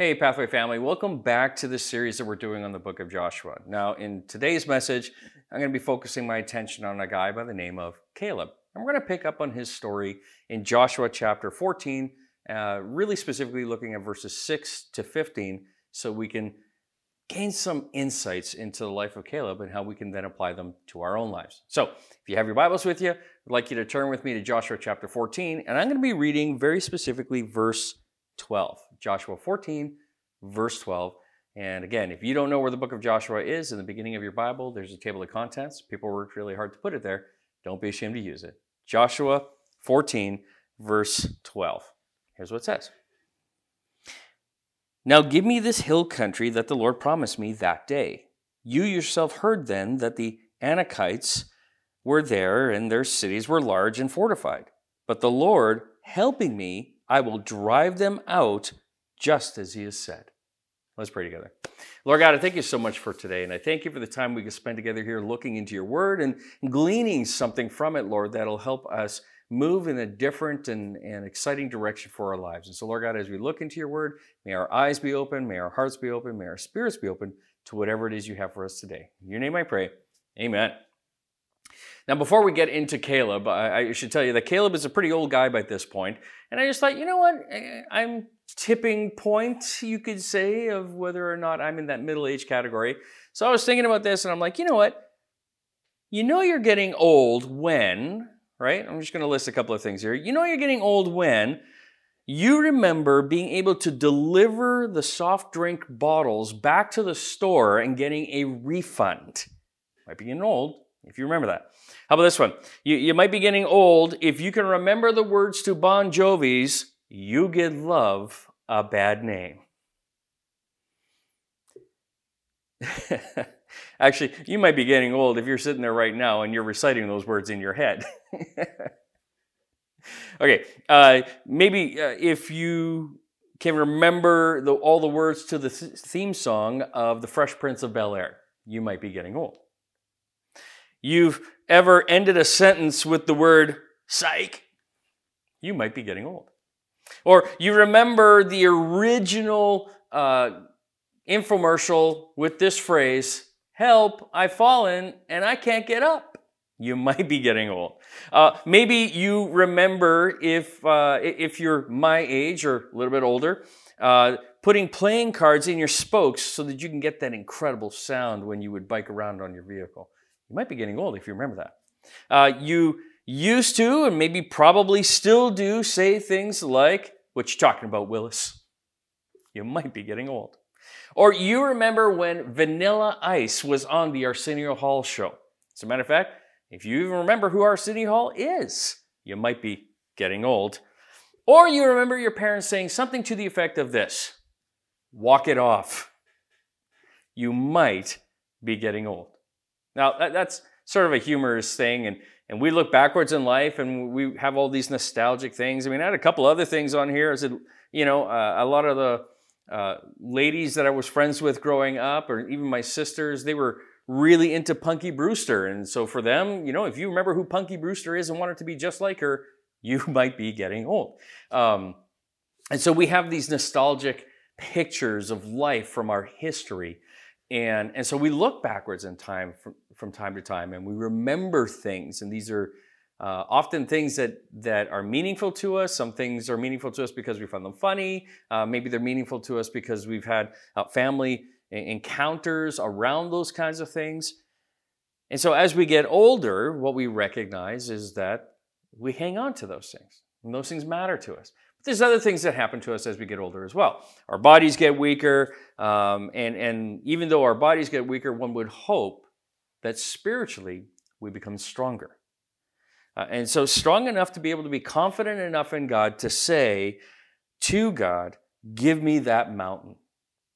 Hey, Pathway family, welcome back to the series that we're doing on the book of Joshua. Now, in today's message, I'm going to be focusing my attention on a guy by the name of Caleb. And we're going to pick up on his story in Joshua chapter 14, uh, really specifically looking at verses 6 to 15, so we can gain some insights into the life of Caleb and how we can then apply them to our own lives. So, if you have your Bibles with you, I'd like you to turn with me to Joshua chapter 14, and I'm going to be reading very specifically verse 12. Joshua 14, verse 12. And again, if you don't know where the book of Joshua is in the beginning of your Bible, there's a table of contents. People worked really hard to put it there. Don't be ashamed to use it. Joshua 14, verse 12. Here's what it says Now give me this hill country that the Lord promised me that day. You yourself heard then that the Anakites were there and their cities were large and fortified. But the Lord, helping me, I will drive them out just as he has said. Let's pray together. Lord God, I thank you so much for today, and I thank you for the time we can spend together here looking into your word and gleaning something from it, Lord, that'll help us move in a different and, and exciting direction for our lives. And so, Lord God, as we look into your word, may our eyes be open, may our hearts be open, may our spirits be open to whatever it is you have for us today. In your name I pray. Amen. Now, before we get into Caleb, I, I should tell you that Caleb is a pretty old guy by this point, and I just thought, you know what? I'm tipping point, you could say, of whether or not I'm in that middle age category. So I was thinking about this and I'm like, you know what? You know you're getting old when, right? I'm just going to list a couple of things here. You know you're getting old when you remember being able to deliver the soft drink bottles back to the store and getting a refund. Might be getting old if you remember that. How about this one? You, you might be getting old if you can remember the words to Bon Jovi's you give love a bad name. Actually, you might be getting old if you're sitting there right now and you're reciting those words in your head. okay, uh, maybe uh, if you can remember the, all the words to the th- theme song of The Fresh Prince of Bel Air, you might be getting old. You've ever ended a sentence with the word psych, you might be getting old. Or you remember the original uh, infomercial with this phrase, Help, I've fallen and I can't get up. You might be getting old. Uh, maybe you remember if, uh, if you're my age or a little bit older, uh, putting playing cards in your spokes so that you can get that incredible sound when you would bike around on your vehicle. You might be getting old if you remember that. Uh, you used to, and maybe probably still do, say things like, What you talking about, Willis? You might be getting old. Or you remember when Vanilla Ice was on the Arsenio Hall show. As a matter of fact, if you even remember who Arsenio Hall is, you might be getting old. Or you remember your parents saying something to the effect of this walk it off. You might be getting old. Now, that's sort of a humorous thing, and and we look backwards in life and we have all these nostalgic things. I mean, I had a couple other things on here. I said, you know, uh, a lot of the uh, ladies that I was friends with growing up, or even my sisters, they were really into Punky Brewster. And so for them, you know, if you remember who Punky Brewster is and wanted to be just like her, you might be getting old. Um, and so we have these nostalgic pictures of life from our history. And, and so we look backwards in time from, from time to time and we remember things. And these are uh, often things that, that are meaningful to us. Some things are meaningful to us because we find them funny. Uh, maybe they're meaningful to us because we've had uh, family encounters around those kinds of things. And so as we get older, what we recognize is that we hang on to those things. And those things matter to us. But there's other things that happen to us as we get older as well. Our bodies get weaker, um, and, and even though our bodies get weaker, one would hope that spiritually we become stronger. Uh, and so, strong enough to be able to be confident enough in God to say to God, Give me that mountain,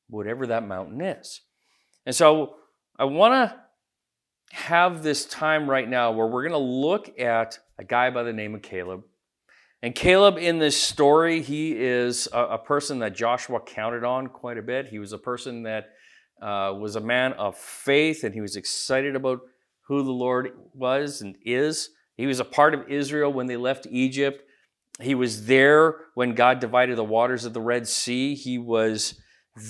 whatever that mountain is. And so, I want to have this time right now where we're going to look at a guy by the name of Caleb and Caleb, in this story, he is a, a, person that Joshua counted on quite a bit. He was a person that uh, was a man of faith, and he was excited about who the Lord was and is. He was a part of Israel when they left Egypt. He was there when God divided the waters of the Red Sea. He was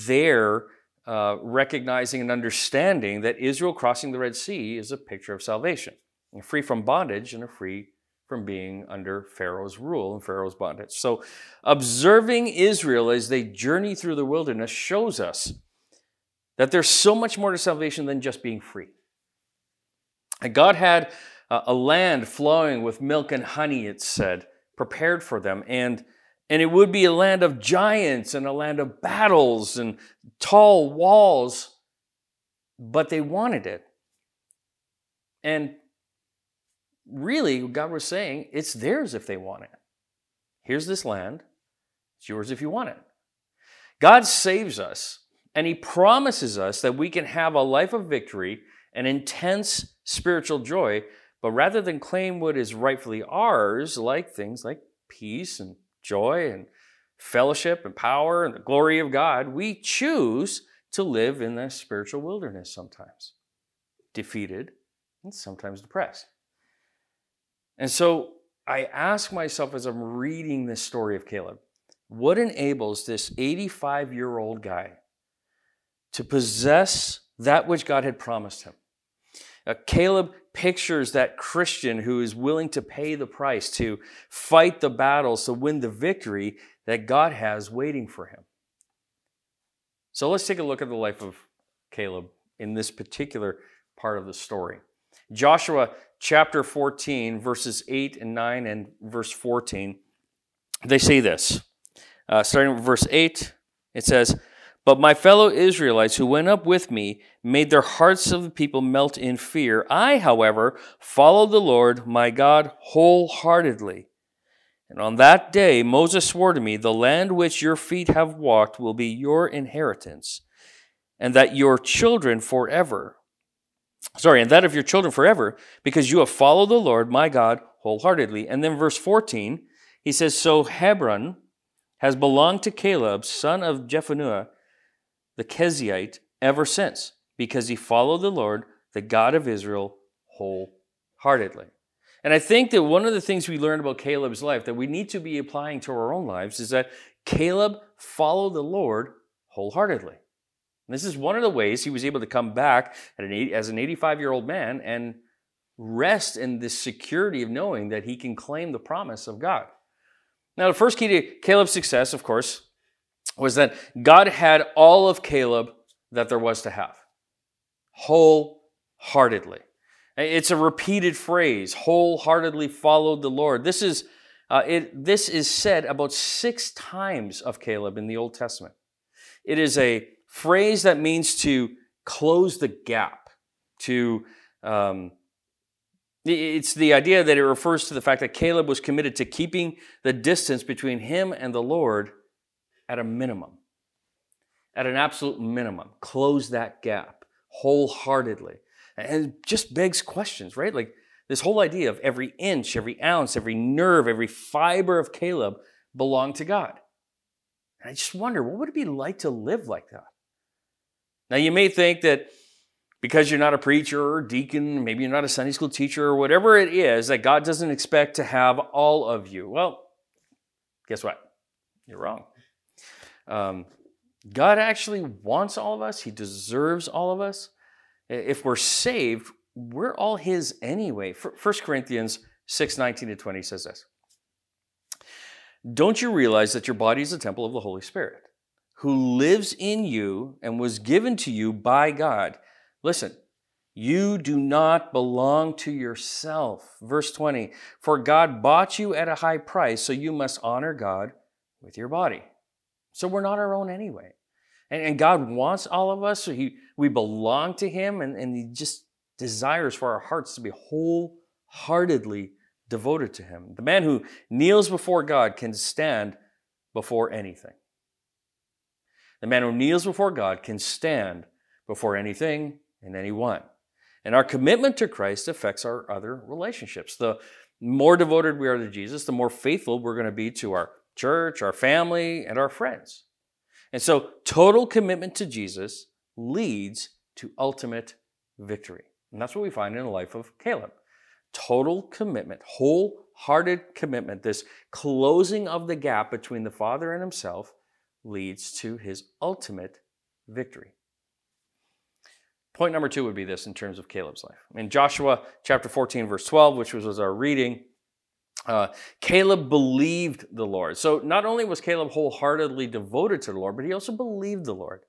there uh, recognizing and understanding that Israel crossing the Red Sea is a picture of salvation, free from bondage and a free from being under Pharaoh's rule and Pharaoh's bondage. So, observing Israel as they journey through the wilderness shows us that there's so much more to salvation than just being free. And God had uh, a land flowing with milk and honey, it said, prepared for them. And, and it would be a land of giants and a land of battles and tall walls, but they wanted it. And really, God was saying, it's theirs if they want it. Here's this land, it's yours if you want it. God saves us, and He promises us that we can have a life of victory and intense spiritual joy but rather than claim what is rightfully ours, like things like peace and joy and fellowship and power and the glory of God, we choose to live in the spiritual wilderness sometimes, defeated and sometimes depressed. And so I ask myself as I'm reading this story of Caleb, what enables this 85 year old guy to possess that which God had promised him? Uh, Caleb pictures that Christian who is willing to pay the price, to fight the battles, to win the victory that God has waiting for him. So let's take a look at the life of Caleb in this particular part of the story. Joshua chapter 14, verses 8 and 9, and verse 14, they say this. Uh, starting with verse 8, it says, but my fellow Israelites who went up with me made their hearts of the people melt in fear. I, however, followed the Lord my God wholeheartedly. And on that day Moses swore to me, The land which your feet have walked will be your inheritance, and that your children forever. Sorry, and that of your children forever, because you have followed the Lord my God wholeheartedly. And then verse 14, he says, So Hebron has belonged to Caleb, son of Jephunneh the Kenizzite ever since because he followed the Lord, the God of Israel, wholeheartedly. And I think that one of the things we learned about Caleb's life that we need to be applying to our own lives is that Caleb followed the Lord wholeheartedly. This is one of the ways he was able to come back an, as an 85 year old man and rest in the security of knowing that he can claim the promise of God. Now, the first key to Caleb's success, of course, was that God had all of Caleb that there was to have, wholeheartedly. It's a repeated phrase, wholeheartedly followed the Lord. This is, uh, it, this is said about six times of Caleb in the Old Testament. It is a phrase that means to close the gap, to um, it's the idea that it refers to the fact that Caleb was committed to keeping the distance between him and the Lord at a minimum, at an absolute minimum. Close that gap wholeheartedly. And just begs questions, right? Like this whole idea of every inch, every ounce, every nerve, every fiber of Caleb belonged to God. And I just wonder, what would it be like to live like that? Now, you may think that because you're not a preacher or deacon, maybe you're not a Sunday school teacher or whatever it is, that God doesn't expect to have all of you. Well, guess what? You're wrong. Um, God actually wants all of us, He deserves all of us. If we're saved, we're all His anyway. 1 Corinthians 6 19 to 20 says this Don't you realize that your body is a temple of the Holy Spirit, who lives in you and was given to you by God? Listen, you do not belong to yourself. Verse 20 For God bought you at a high price, so you must honor God with your body. So we're not our own anyway. And, and God wants all of us. So he, we belong to Him, and, and He just desires for our hearts to be wholeheartedly devoted to Him. The man who kneels before God can stand before anything. The man who kneels before God can stand before anything and anyone. And our commitment to Christ affects our other relationships. The more devoted we are to Jesus, the more faithful we're going to be to our church, our family, and our friends. And so, total commitment to Jesus leads to ultimate victory. And that's what we find in the life of Caleb. Total commitment, wholehearted commitment, this closing of the gap between the Father and himself leads to his ultimate victory. Point number two would be this in terms of Caleb's life. In Joshua chapter 14, verse 12, which was our reading, uh, Caleb believed the Lord. So not only was Caleb wholeheartedly devoted to the Lord, but he also believed the Lord.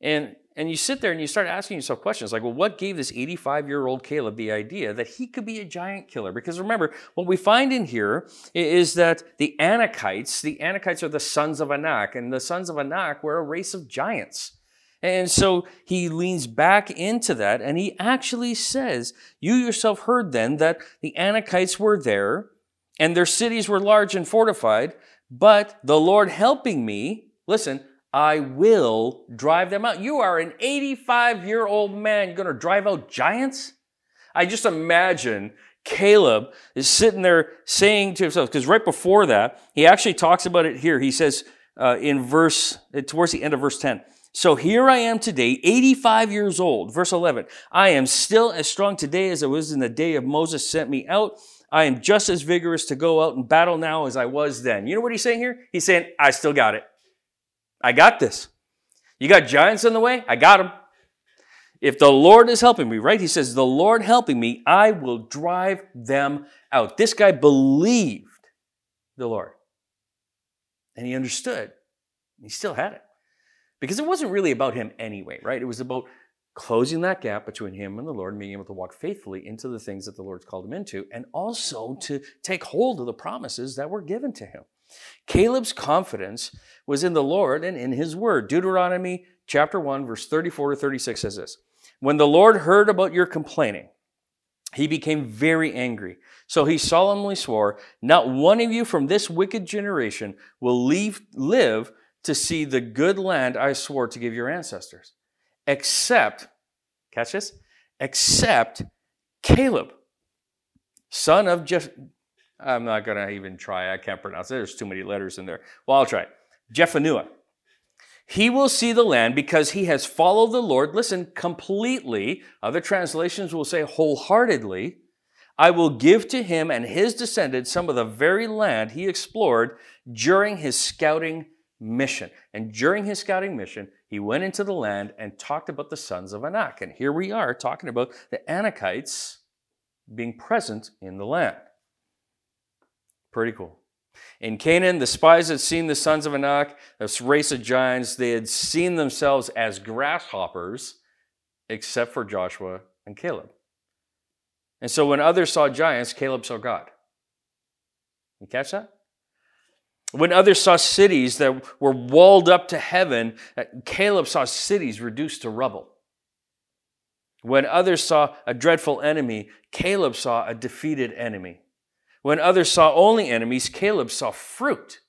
And and you sit there and you start asking yourself questions like, well, what gave this 85 year old Caleb the idea that he could be a giant killer? Because remember, what we find in here is that the Anakites, the Anakites are the sons of Anak, and the sons of Anak were a race of giants. And so he leans back into that and he actually says, You yourself heard then that the Anakites were there and their cities were large and fortified, but the Lord helping me, listen, I will drive them out. You are an 85 year old man You're going to drive out giants? I just imagine Caleb is sitting there saying to himself, because right before that, he actually talks about it here. He says uh, in verse, towards the end of verse 10, so here I am today, 85 years old. Verse 11, I am still as strong today as I was in the day of Moses sent me out. I am just as vigorous to go out and battle now as I was then. You know what he's saying here? He's saying, I still got it. I got this. You got giants in the way? I got them. If the Lord is helping me, right? He says, The Lord helping me, I will drive them out. This guy believed the Lord. And he understood. He still had it. Because it wasn't really about him anyway, right? It was about closing that gap between him and the Lord and being able to walk faithfully into the things that the Lord's called him into, and also to take hold of the promises that were given to him. Caleb's confidence was in the Lord and in his word. Deuteronomy chapter 1, verse 34 to 36 says this When the Lord heard about your complaining, he became very angry. So he solemnly swore, Not one of you from this wicked generation will leave, live to see the good land I swore to give your ancestors, except, catch this, except Caleb, son of Jeff, I'm not going to even try. I can't pronounce it. There's too many letters in there. Well, I'll try. Jephunneh. He will see the land because he has followed the Lord. Listen, completely. Other translations will say wholeheartedly. I will give to him and his descendants some of the very land he explored during his scouting mission. And during his scouting mission, he went into the land and talked about the sons of Anak. And here we are talking about the Anakites being present in the land. Pretty cool. In Canaan, the spies had seen the sons of Anak, this race of giants. They had seen themselves as grasshoppers, except for Joshua and Caleb. And so when others saw giants, Caleb saw God. You catch that? When others saw cities that were walled up to heaven, uh, Caleb saw cities reduced to rubble. When others saw a dreadful enemy, Caleb saw a defeated enemy. When others saw only enemies, Caleb saw fruit.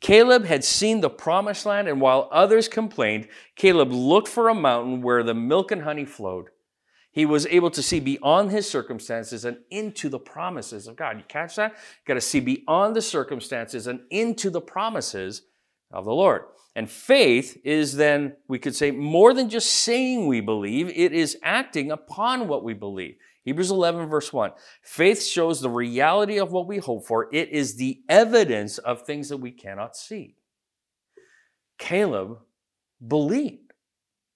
Caleb had seen the promised land, and while others complained, Caleb looked for a mountain where the milk and honey flowed. He was able to see beyond his circumstances and into the promises of God. You catch that? You got to see beyond the circumstances and into the promises of the Lord. And faith is then, we could say, more than just saying we believe, it is acting upon what we believe. Hebrews 11, verse 1. Faith shows the reality of what we hope for. It is the evidence of things that we cannot see. Caleb believed.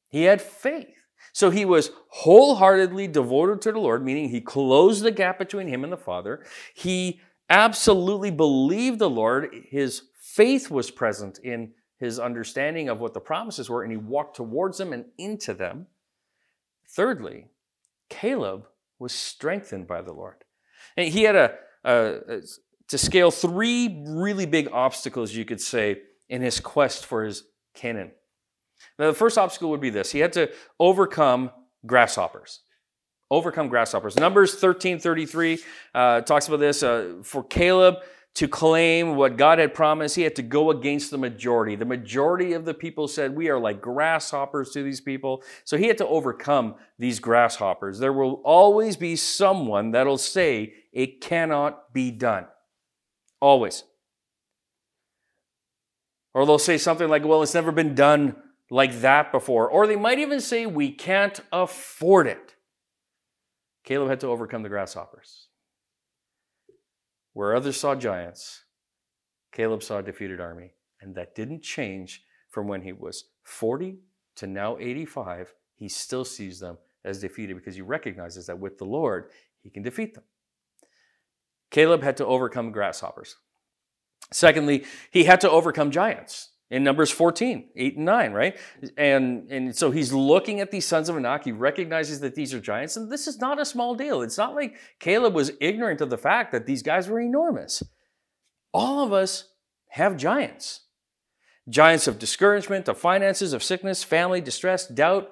He had faith. So he was wholeheartedly devoted to the Lord, meaning he closed the gap between him and the Father. He absolutely believed the Lord. His faith was present in his understanding of what the promises were, and he walked towards them and into them. Thirdly, Caleb was strengthened by the Lord. And he had a, a, a, to scale three really big obstacles, you could say, in his quest for his Canaan. Now, the first obstacle would be this: he had to overcome grasshoppers. Overcome grasshoppers. Numbers thirteen thirty three uh, talks about this. Uh, for Caleb, to claim what God had promised, he had to go against the majority. The majority of the people said, We are like grasshoppers to these people. So he had to overcome these grasshoppers. There will always be someone that'll say, It cannot be done. Always. Or they'll say something like, Well, it's never been done like that before. Or they might even say, We can't afford it. Caleb had to overcome the grasshoppers. Where others saw giants, Caleb saw a defeated army. And that didn't change from when he was 40 to now 85. He still sees them as defeated because he recognizes that with the Lord, he can defeat them. Caleb had to overcome grasshoppers. Secondly, he had to overcome giants in Numbers 14, 8 and 9, right? And, and so he's looking at these sons of Anak. He recognizes that these are giants, and this is not a small deal. It's not like Caleb was ignorant of the fact that these guys were enormous. All of us have giants giants of discouragement, of finances, of sickness, family, distress, doubt.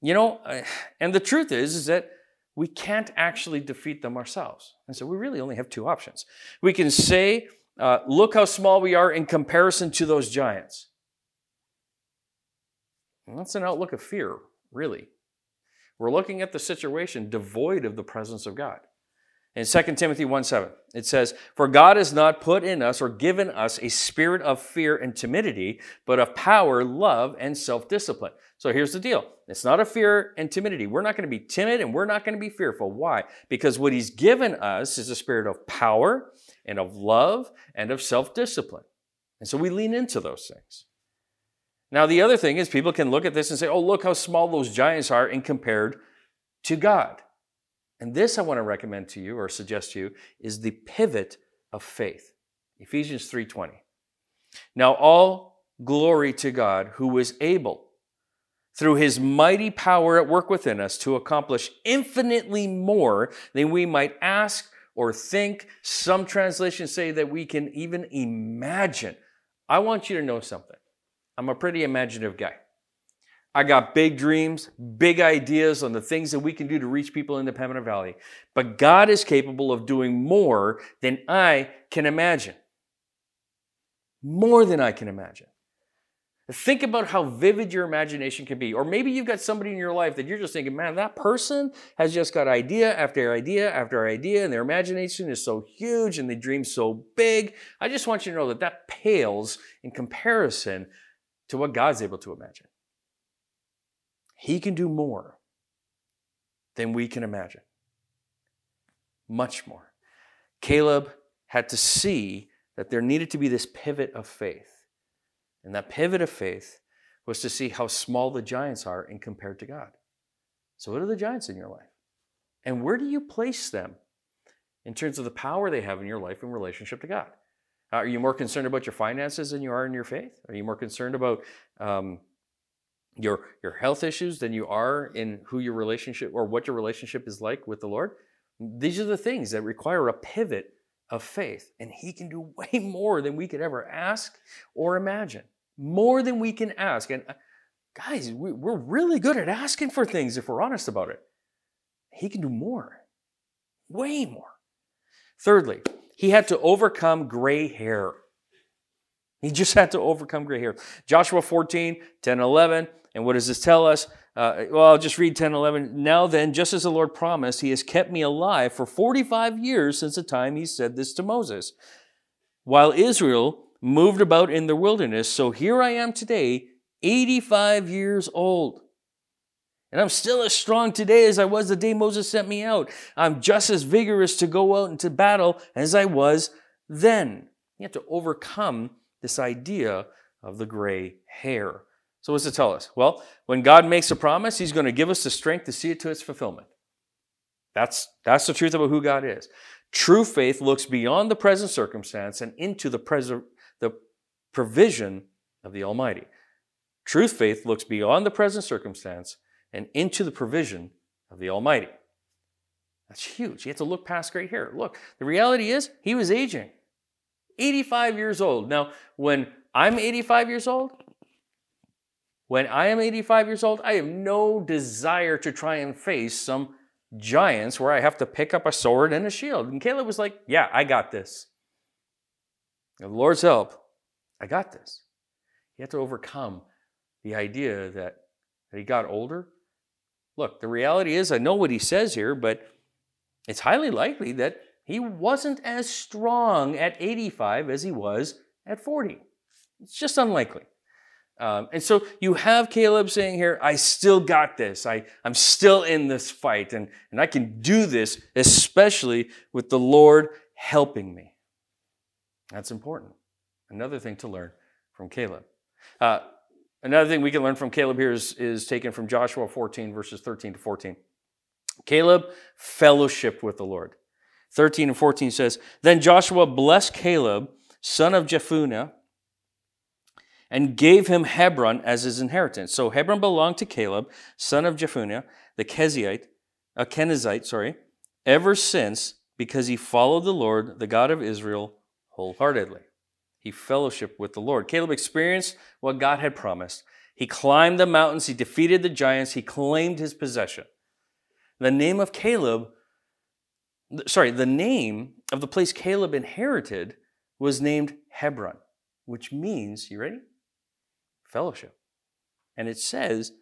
You know, and the truth is, is that we can't actually defeat them ourselves. And so we really only have two options. We can say, uh, look how small we are in comparison to those giants. And that's an outlook of fear, really. We're looking at the situation devoid of the presence of God. In 2 Timothy 1 7, it says, For God has not put in us or given us a spirit of fear and timidity, but of power, love, and self discipline. So here's the deal it's not a fear and timidity. We're not going to be timid and we're not going to be fearful. Why? Because what He's given us is a spirit of power and of love and of self discipline. And so we lean into those things. Now, the other thing is people can look at this and say, oh, look how small those giants are in compared to God. And this I want to recommend to you or suggest to you is the pivot of faith. Ephesians 3:20. Now all glory to God who is able through his mighty power at work within us to accomplish infinitely more than we might ask or think. Some translations say that we can even imagine. I want you to know something. I'm a pretty imaginative guy. I got big dreams, big ideas on the things that we can do to reach people in the Pembina Valley. But God is capable of doing more than I can imagine. More than I can imagine. Think about how vivid your imagination can be. Or maybe you've got somebody in your life that you're just thinking, man, that person has just got idea after idea after idea, and their imagination is so huge and they dream so big. I just want you to know that that pales in comparison to what God's able to imagine. He can do more than we can imagine. Much more. Caleb had to see that there needed to be this pivot of faith. And that pivot of faith was to see how small the giants are in compared to God. So, what are the giants in your life? And where do you place them in terms of the power they have in your life in relationship to God? Are you more concerned about your finances than you are in your faith? Are you more concerned about um, your your health issues than you are in who your relationship or what your relationship is like with the Lord. These are the things that require a pivot of faith, and He can do way more than we could ever ask or imagine. More than we can ask. And uh, guys, we, we're really good at asking for things if we're honest about it. He can do more, way more. Thirdly, he had to overcome gray hair. He just had to overcome gray hair. Joshua 14, 10, 11. And what does this tell us? Uh, well, I'll just read 10, 11. Now then, just as the Lord promised, he has kept me alive for 45 years since the time he said this to Moses. While Israel moved about in the wilderness, so here I am today, 85 years old. And I'm still as strong today as I was the day Moses sent me out. I'm just as vigorous to go out into battle as I was then. You have to overcome this idea of the gray hair. So, what's it tell us? Well, when God makes a promise, He's going to give us the strength to see it to its fulfillment. That's, that's the truth about who God is. True faith looks beyond the present circumstance and into the, pres- the provision of the Almighty. Truth faith looks beyond the present circumstance and into the provision of the Almighty. That's huge. You have to look past gray hair. Look, the reality is he was aging. 85 years old. Now, when I'm 85 years old, when I am 85 years old, I have no desire to try and face some giants where I have to pick up a sword and a shield. And Caleb was like, Yeah, I got this. The Lord's help, I got this. He had to overcome the idea that, that he got older. Look, the reality is, I know what he says here, but it's highly likely that he wasn't as strong at 85 as he was at 40. It's just unlikely. Um, and so you have Caleb saying here, I still got this. I, I'm still in this fight, and, and I can do this, especially with the Lord helping me. That's important. Another thing to learn from Caleb. Uh, another thing we can learn from Caleb here is, is taken from Joshua 14, verses 13 to 14. Caleb fellowship with the Lord. 13 and 14 says, Then Joshua blessed Caleb, son of Jephunneh, and gave him Hebron as his inheritance. So Hebron belonged to Caleb, son of Jephunneh, the Kezite, a Kenizzite, sorry, ever since because he followed the Lord, the God of Israel, wholeheartedly. He fellowshiped with the Lord. Caleb experienced what God had promised. He climbed the mountains, he defeated the giants, he claimed his possession. The name of Caleb, sorry, the name of the place Caleb inherited was named Hebron, which means, you ready? Fellowship. And it says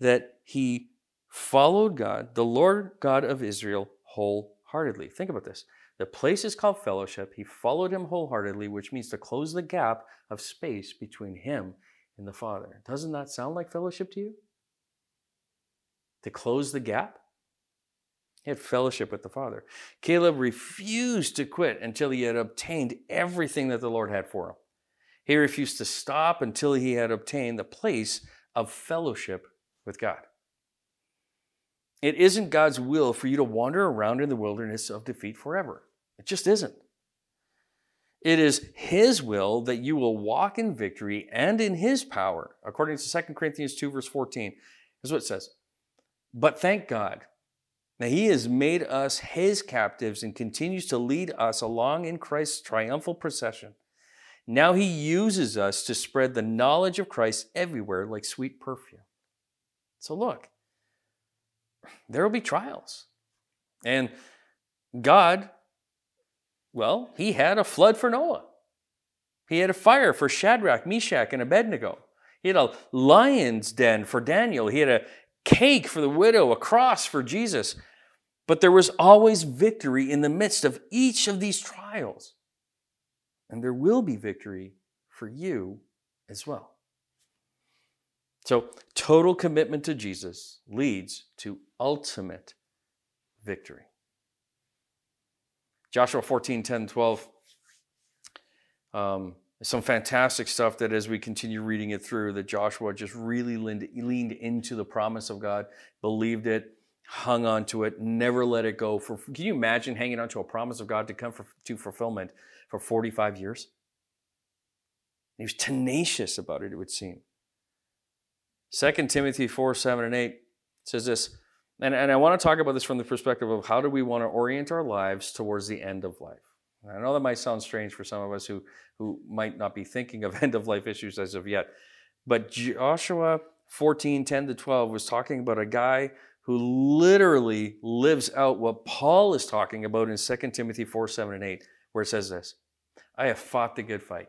that he followed God, the Lord God of Israel, wholeheartedly. Think about this. The place is called fellowship. He followed him wholeheartedly, which means to close the gap of space between him and the Father. Doesn't that sound like fellowship to you? To close the gap? He had fellowship with the Father. Caleb refused to quit until he had obtained everything that the Lord had for him. He refused to stop until he had obtained the place of fellowship with God. It isn't God's will for you to wander around in the wilderness of defeat forever. It just isn't. It is His will that you will walk in victory and in His power, according to 2 Corinthians 2, verse 14. Here's what it says But thank God now, he has made us his captives and continues to lead us along in Christ's triumphal procession. Now he uses us to spread the knowledge of Christ everywhere like sweet perfume. So, look, there will be trials. And God, well, he had a flood for Noah. He had a fire for Shadrach, Meshach, and Abednego. He had a lion's den for Daniel. He had a cake for the widow, a cross for Jesus. But there was always victory in the midst of each of these trials. And there will be victory for you as well. So, total commitment to Jesus leads to ultimate victory. Joshua 14, 10, 12. Um, some fantastic stuff that as we continue reading it through, that Joshua just really leaned, leaned into the promise of God, believed it, hung on to it, never let it go. For can you imagine hanging on to a promise of God to come for, to fulfillment for 45 years? He was tenacious about it, it would seem. 2 Timothy 4, 7, and 8 says this, and, and I want to talk about this from the perspective of how do we want to orient our lives towards the end of life. And I know that might sound strange for some of us who, who might not be thinking of end of life issues as of yet. But Joshua 14, 10 to 12 was talking about a guy who literally lives out what Paul is talking about in 2 Timothy 4 7 and 8, where it says this I have fought the good fight.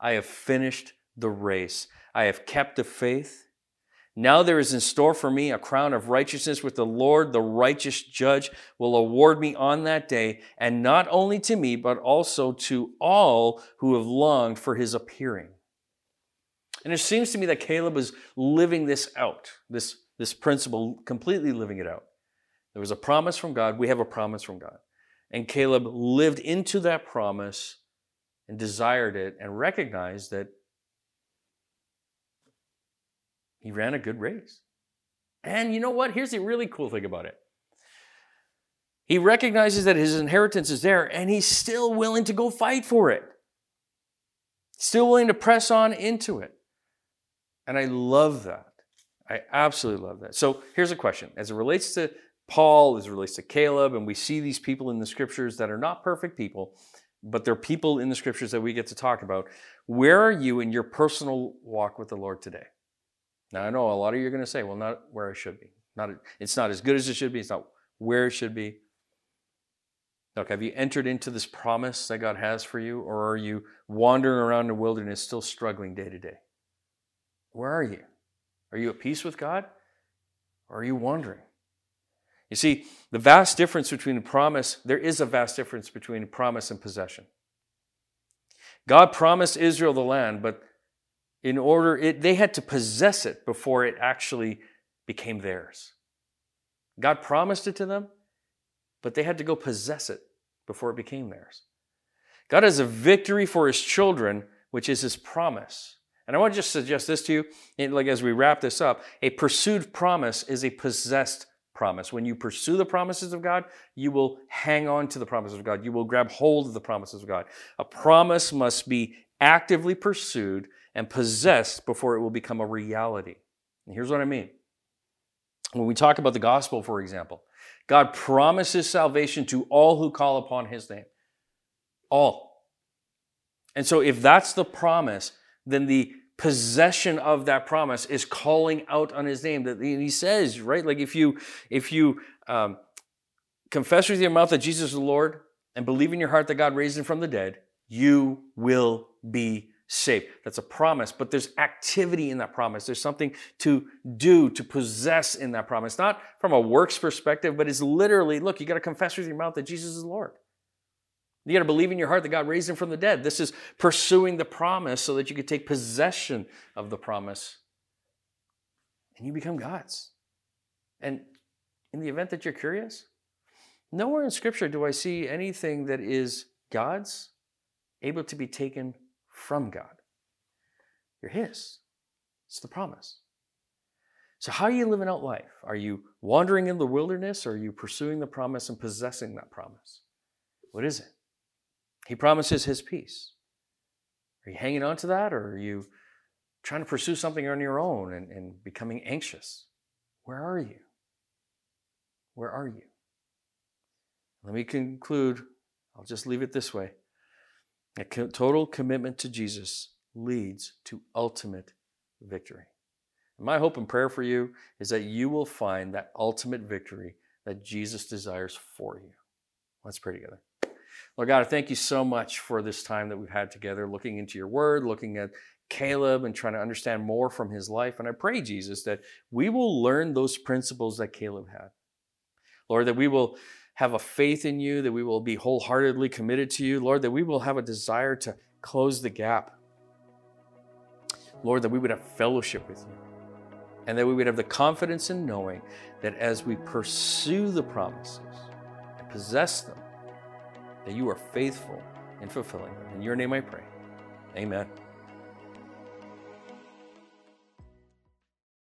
I have finished the race. I have kept the faith. Now there is in store for me a crown of righteousness with the Lord, the righteous judge, will award me on that day, and not only to me, but also to all who have longed for his appearing. And it seems to me that Caleb is living this out, this this principle, completely living it out. There was a promise from God. We have a promise from God. And Caleb lived into that promise and desired it and recognized that he ran a good race. And you know what? Here's the really cool thing about it. He recognizes that his inheritance is there and he's still willing to go fight for it. Still willing to press on into it. And I love that. I absolutely love that. So here's a question as it relates to Paul, as it relates to Caleb, and we see these people in the scriptures that are not perfect people, but they're people in the scriptures that we get to talk about. Where are you in your personal walk with the Lord today? Now I know a lot of you are going to say, well, not where I should be. Not it's not as good as it should be. It's not where it should be. Look, have you entered into this promise that God has for you, or are you wandering around the wilderness still struggling day to day? Where are you? Are you at peace with God? Or are you wandering? You see, the vast difference between a promise, there is a vast difference between promise and possession. God promised Israel the land, but in order, it, they had to possess it before it actually became theirs. God promised it to them, but they had to go possess it before it became theirs. God has a victory for his children, which is his promise. And I want to just suggest this to you, like as we wrap this up, a pursued promise is a possessed promise. When you pursue the promises of God, you will hang on to the promises of God. You will grab hold of the promises of God. A promise must be actively pursued and possessed before it will become a reality. And here's what I mean. When we talk about the gospel, for example, God promises salvation to all who call upon his name. All. And so if that's the promise, then the possession of that promise is calling out on his name that he says right like if you if you um, confess with your mouth that jesus is the lord and believe in your heart that god raised him from the dead you will be saved that's a promise but there's activity in that promise. There's something to do to possess in that promise. Not from a works perspective but it's literally look you got to confess with your mouth that jesus is lord. You got to believe in your heart that God raised him from the dead. This is pursuing the promise so that you can take possession of the promise. And you become God's. And in the event that you're curious, nowhere in Scripture do I see anything that is God's able to be taken from God. You're His. It's the promise. So, how are you living out life? Are you wandering in the wilderness or are you pursuing the promise and possessing that promise? What is it? He promises his peace. Are you hanging on to that or are you trying to pursue something on your own and, and becoming anxious? Where are you? Where are you? Let me conclude. I'll just leave it this way. A total commitment to Jesus leads to ultimate victory. My hope and prayer for you is that you will find that ultimate victory that Jesus desires for you. Let's pray together. Lord God, I thank you so much for this time that we've had together, looking into your word, looking at Caleb and trying to understand more from his life. And I pray, Jesus, that we will learn those principles that Caleb had. Lord, that we will have a faith in you, that we will be wholeheartedly committed to you. Lord, that we will have a desire to close the gap. Lord, that we would have fellowship with you. And that we would have the confidence in knowing that as we pursue the promises and possess them, that you are faithful in fulfilling them. In your name I pray. Amen.